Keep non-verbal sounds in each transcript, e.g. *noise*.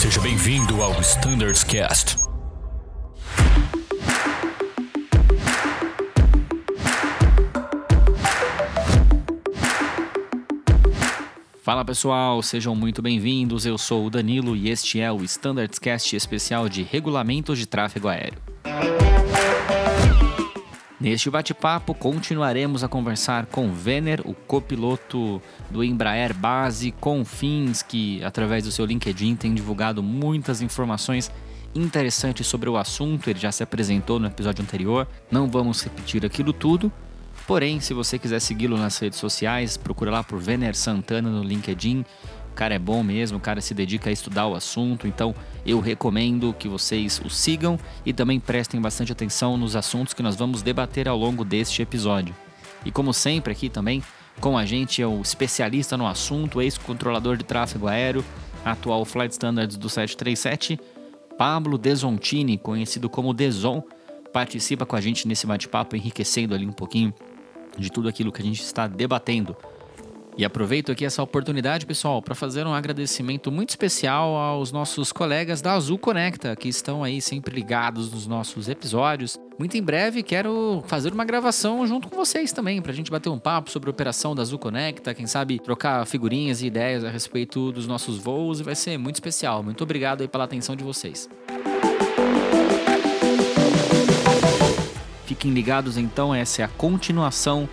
Seja bem-vindo ao Standards Cast. Fala pessoal, sejam muito bem-vindos. Eu sou o Danilo e este é o Standards Cast especial de regulamentos de tráfego aéreo. Neste bate-papo, continuaremos a conversar com Vener, o copiloto do Embraer Base Confins, que através do seu LinkedIn tem divulgado muitas informações interessantes sobre o assunto. Ele já se apresentou no episódio anterior, não vamos repetir aquilo tudo. Porém, se você quiser segui-lo nas redes sociais, procura lá por Vener Santana no LinkedIn cara é bom mesmo, o cara se dedica a estudar o assunto, então eu recomendo que vocês o sigam e também prestem bastante atenção nos assuntos que nós vamos debater ao longo deste episódio. E como sempre aqui também, com a gente é o especialista no assunto, ex-controlador de tráfego aéreo, atual Flight Standards do 737, Pablo Desontini, conhecido como Deson, participa com a gente nesse bate-papo, enriquecendo ali um pouquinho de tudo aquilo que a gente está debatendo. E aproveito aqui essa oportunidade, pessoal, para fazer um agradecimento muito especial aos nossos colegas da Azul Conecta, que estão aí sempre ligados nos nossos episódios. Muito em breve quero fazer uma gravação junto com vocês também, para a gente bater um papo sobre a operação da Azul Conecta, quem sabe trocar figurinhas e ideias a respeito dos nossos voos, e vai ser muito especial. Muito obrigado aí pela atenção de vocês. Fiquem ligados então, essa é a continuação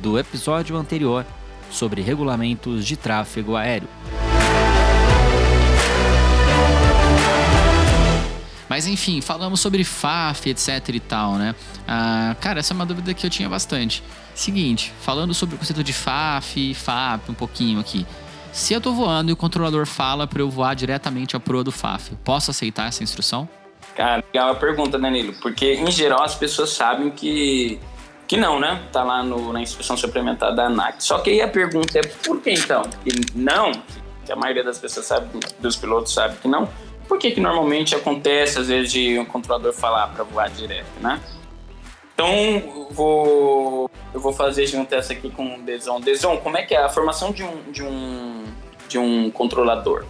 do episódio anterior sobre regulamentos de tráfego aéreo. Mas enfim, falamos sobre FAF, etc e tal, né? Ah, cara, essa é uma dúvida que eu tinha bastante. Seguinte, falando sobre o conceito de FAF, FAP, um pouquinho aqui. Se eu tô voando e o controlador fala para eu voar diretamente à proa do FAF, posso aceitar essa instrução? Cara, legal a pergunta, Danilo, porque em geral as pessoas sabem que que não, né? Tá lá no, na instrução suplementar da ANAC. Só que aí a pergunta é por que então? E não, que a maioria das pessoas sabe, dos pilotos sabe que não. Por que que normalmente acontece às vezes de um controlador falar para voar direto, né? Então, vou, eu vou fazer junto essa aqui com o Deson. Deson, como é que é a formação de um, de um, de um controlador?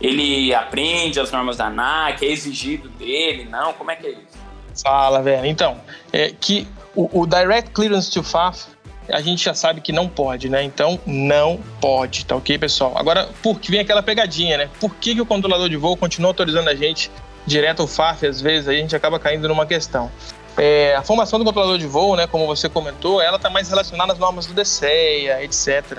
Ele aprende as normas da ANAC, é exigido dele? Não? Como é que é isso? Fala, velho. Então, é que o, o, Direct Clearance to FAF, a gente já sabe que não pode, né? Então, não pode, tá ok, pessoal? Agora, por que vem aquela pegadinha, né? Por que, que o controlador de voo continua autorizando a gente direto ao FAF? Às vezes, aí a gente acaba caindo numa questão. É, a formação do controlador de voo, né, como você comentou, ela está mais relacionada às normas do DCEA, etc.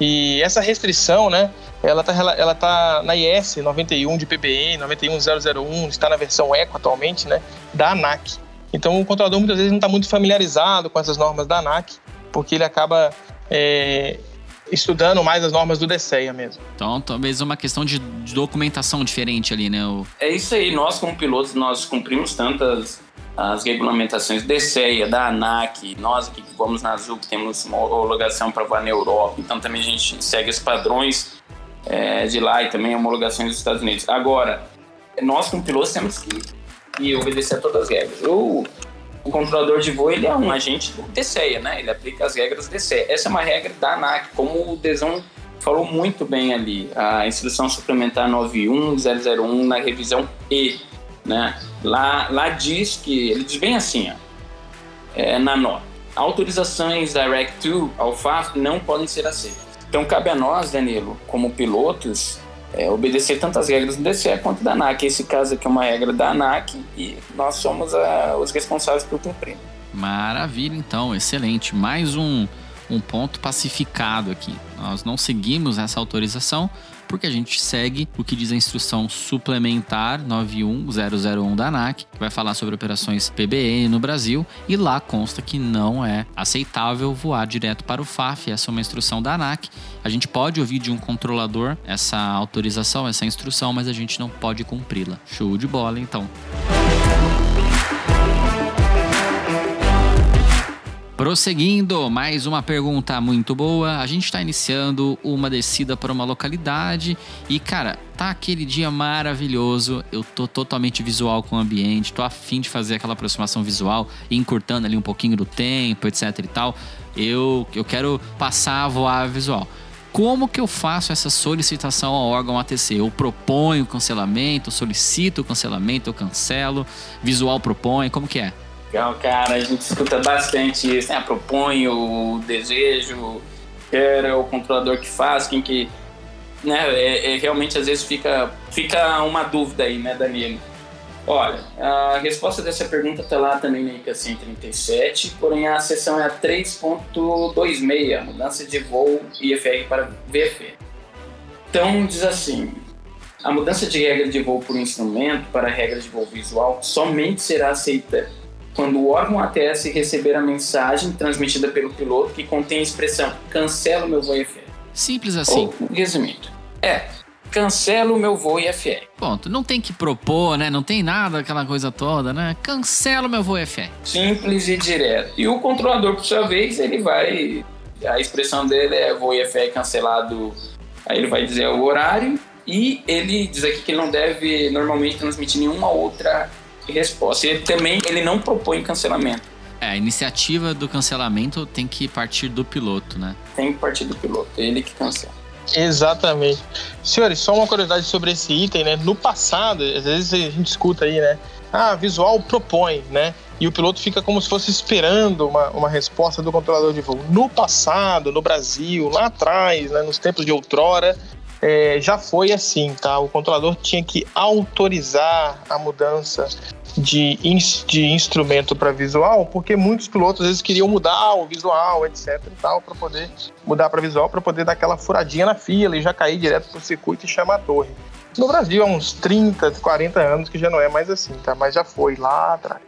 E essa restrição, né, ela está ela tá na IS 91 de PBN, 91001, está na versão ECO atualmente, né, da ANAC. Então o controlador muitas vezes não está muito familiarizado com essas normas da ANAC, porque ele acaba é, estudando mais as normas do DCEA mesmo. Então talvez uma questão de, documentação diferente ali, né? O... É isso aí, nós como pilotos, nós cumprimos tantas as regulamentações DCEA, da ANAC, nós aqui que vamos na Azul, que temos uma homologação para voar na Europa, então também a gente segue os padrões é, de lá e também homologações dos Estados Unidos. Agora, nós como pilotos temos que e obedecer a todas as regras. O, o controlador de voo ele é um agente do DCEA, né? Ele aplica as regras do DCEA. Essa é uma regra da ANAC, como o Desão falou muito bem ali, a instrução suplementar 91001 na revisão E, né? Lá, lá diz que, ele diz bem assim, ó, é, na nota, autorizações Direct to ao FAF não podem ser aceitas. Então cabe a nós, Danilo, como pilotos, é, obedecer tanto as regras do DCE quanto da ANAC. Esse caso aqui é uma regra da ANAC e nós somos a, os responsáveis por cumprir. Maravilha, então, excelente. Mais um, um ponto pacificado aqui. Nós não seguimos essa autorização, porque a gente segue o que diz a instrução suplementar 91001 da ANAC, que vai falar sobre operações PBN no Brasil, e lá consta que não é aceitável voar direto para o FAF, essa é uma instrução da ANAC. A gente pode ouvir de um controlador essa autorização, essa instrução, mas a gente não pode cumpri-la. Show de bola, então. Prosseguindo, mais uma pergunta muito boa. A gente está iniciando uma descida para uma localidade e, cara, tá aquele dia maravilhoso. Eu tô totalmente visual com o ambiente, tô afim de fazer aquela aproximação visual encurtando ali um pouquinho do tempo, etc e tal. Eu, eu quero passar a voar visual. como que eu faço essa solicitação ao órgão ATC? Eu proponho cancelamento, solicito cancelamento, eu cancelo, visual propõe, como que é? Legal, cara, a gente escuta bastante isso, né? Propõe o desejo, quer o controlador que faz, quem que. Né? É, é, realmente às vezes fica, fica uma dúvida aí, né, Danilo? Olha, a resposta dessa pergunta está lá também na ICA 137, porém a seção é a 3.26, mudança de voo IFR para VFR. Então diz assim, a mudança de regra de voo por instrumento para regra de voo visual somente será aceita quando o órgão ATS receber a mensagem transmitida pelo piloto que contém a expressão cancela o meu voo IFR. Simples assim. Ou, resumindo, é, cancela o meu voo IFR. Ponto. Não tem que propor, né? Não tem nada aquela coisa toda, né? Cancela o meu voo IFR. Simples e direto. E o controlador, por sua vez, ele vai. A expressão dele é voo IFR cancelado. Aí ele vai dizer o horário. E ele diz aqui que ele não deve normalmente transmitir nenhuma outra resposta. E também ele não propõe cancelamento. É, a iniciativa do cancelamento tem que partir do piloto, né? Tem que partir do piloto, ele que cancela. Exatamente. Senhores, só uma curiosidade sobre esse item, né? No passado, às vezes a gente escuta aí, né? Ah, visual propõe, né? E o piloto fica como se fosse esperando uma, uma resposta do controlador de voo. No passado, no Brasil, lá atrás, né, nos tempos de outrora, é, já foi assim, tá? O controlador tinha que autorizar a mudança de, de instrumento para visual, porque muitos pilotos às vezes queriam mudar o visual, etc e tal, para poder mudar para visual, para poder dar aquela furadinha na fila e já cair direto pro circuito e chamar a torre. No Brasil, há uns 30, 40 anos que já não é mais assim, tá? Mas já foi lá atrás.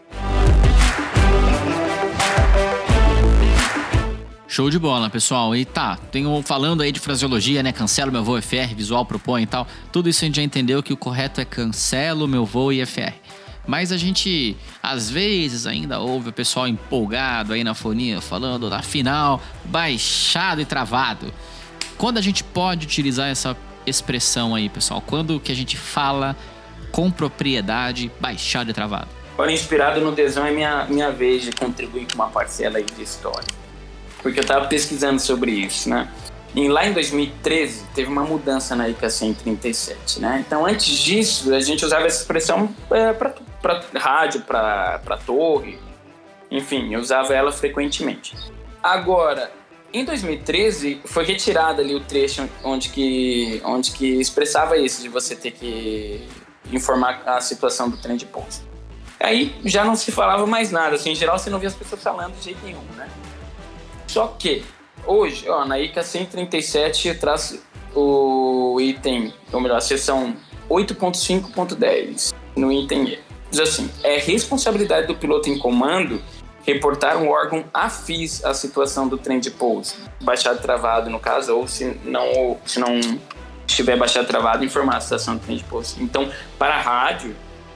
Show de bola, pessoal. E tá, tenho falando aí de fraseologia, né? Cancelo meu voo IFR, visual propõe e tal. Tudo isso a gente já entendeu que o correto é cancelo meu voo IFR. Mas a gente, às vezes, ainda ouve o pessoal empolgado aí na fonia falando da final, baixado e travado. Quando a gente pode utilizar essa expressão aí, pessoal? Quando que a gente fala com propriedade, baixado e travado? Olha, inspirado no Desão é minha, minha vez de contribuir com uma parcela aí de história porque eu estava pesquisando sobre isso, né? E lá em 2013 teve uma mudança na ICA 137, né? Então antes disso a gente usava essa expressão é, para rádio, para torre, enfim, eu usava ela frequentemente. Agora, em 2013 foi retirado ali o trecho onde que, onde que expressava isso de você ter que informar a situação do trem de pouso. Aí já não se falava mais nada, assim, em geral você não via as pessoas falando de jeito nenhum, né? Só que hoje, ó, na ICA 137 traz o item, ou melhor, a seção 8.5.10 no item E. Diz assim: é responsabilidade do piloto em comando reportar um órgão afis à situação do trem de pouso, baixado travado no caso, ou se não, se não estiver baixado travado, informar a situação do trem de pouso. Então, para a rádio,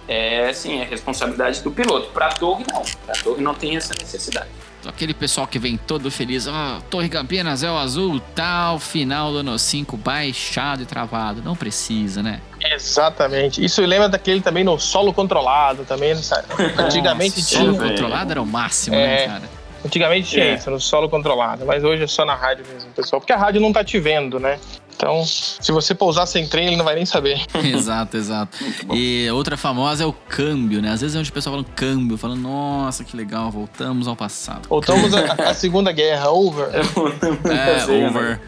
é sim, é responsabilidade do piloto. Para a torre, não. Para a torre não tem essa necessidade aquele pessoal que vem todo feliz, oh, Torre Campinas é o azul, tal, final do ano 5, baixado e travado. Não precisa, né? Exatamente. Isso lembra daquele também no solo controlado também, sabe? Antigamente tinha. Solo controlado era o máximo, né, é... né, cara? Antigamente tinha é. isso, no solo controlado, mas hoje é só na rádio mesmo, pessoal. Porque a rádio não tá te vendo, né? Então, se você pousar sem trem, ele não vai nem saber. *laughs* exato, exato. E outra famosa é o câmbio, né? Às vezes é onde o pessoal fala câmbio, falando, nossa, que legal, voltamos ao passado. Voltamos à *laughs* Segunda Guerra, over. é, over.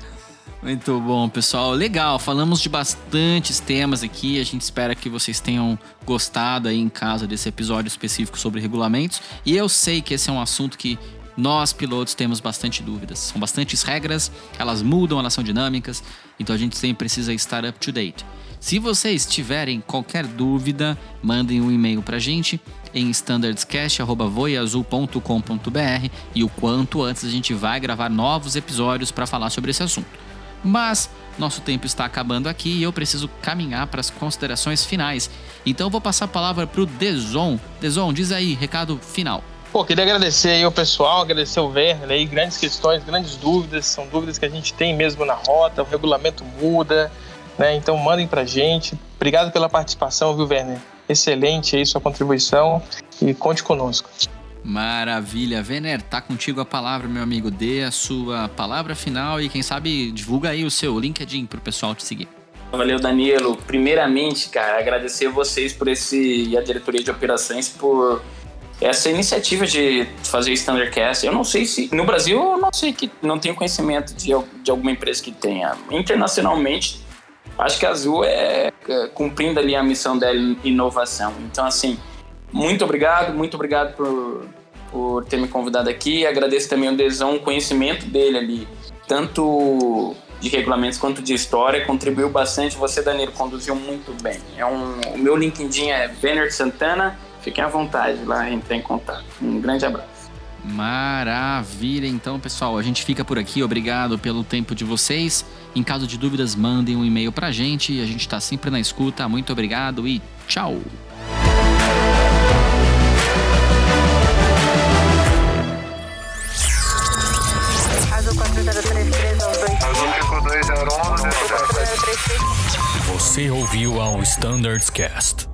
Muito bom, pessoal. Legal, falamos de bastantes temas aqui. A gente espera que vocês tenham gostado aí em casa desse episódio específico sobre regulamentos. E eu sei que esse é um assunto que nós pilotos temos bastante dúvidas. São bastantes regras, elas mudam, elas são dinâmicas, então a gente sempre precisa estar up to date. Se vocês tiverem qualquer dúvida, mandem um e-mail para a gente em standardscast.voiazul.com.br e o quanto antes a gente vai gravar novos episódios para falar sobre esse assunto. Mas nosso tempo está acabando aqui e eu preciso caminhar para as considerações finais. Então vou passar a palavra para o Deson. Deson, diz aí, recado final. Pô, queria agradecer aí o pessoal, agradecer o Werner aí, grandes questões, grandes dúvidas, são dúvidas que a gente tem mesmo na rota, o regulamento muda, né? Então mandem pra gente. Obrigado pela participação, viu, Werner? Excelente aí sua contribuição e conte conosco. Maravilha. Vener, tá contigo a palavra, meu amigo. Dê a sua palavra final e quem sabe divulga aí o seu LinkedIn pro pessoal te seguir. Valeu, Danilo. Primeiramente, cara, agradecer vocês por esse e a diretoria de operações por essa iniciativa de fazer Standardcast. Eu não sei se no Brasil, eu não sei que não tenho conhecimento de, de alguma empresa que tenha. Internacionalmente, acho que a Azul é, é cumprindo ali a missão dela inovação. Então, assim, muito obrigado, muito obrigado por, por ter me convidado aqui. Agradeço também o Desão, o conhecimento dele ali, tanto de regulamentos quanto de história, contribuiu bastante. Você, Danilo, conduziu muito bem. É um, o meu LinkedIn é Venner Santana. Fiquem à vontade lá, entrar em contato. Um grande abraço. Maravilha, então, pessoal, a gente fica por aqui. Obrigado pelo tempo de vocês. Em caso de dúvidas, mandem um e-mail pra gente. A gente tá sempre na escuta. Muito obrigado e tchau. Você ouviu ao Standards Cast.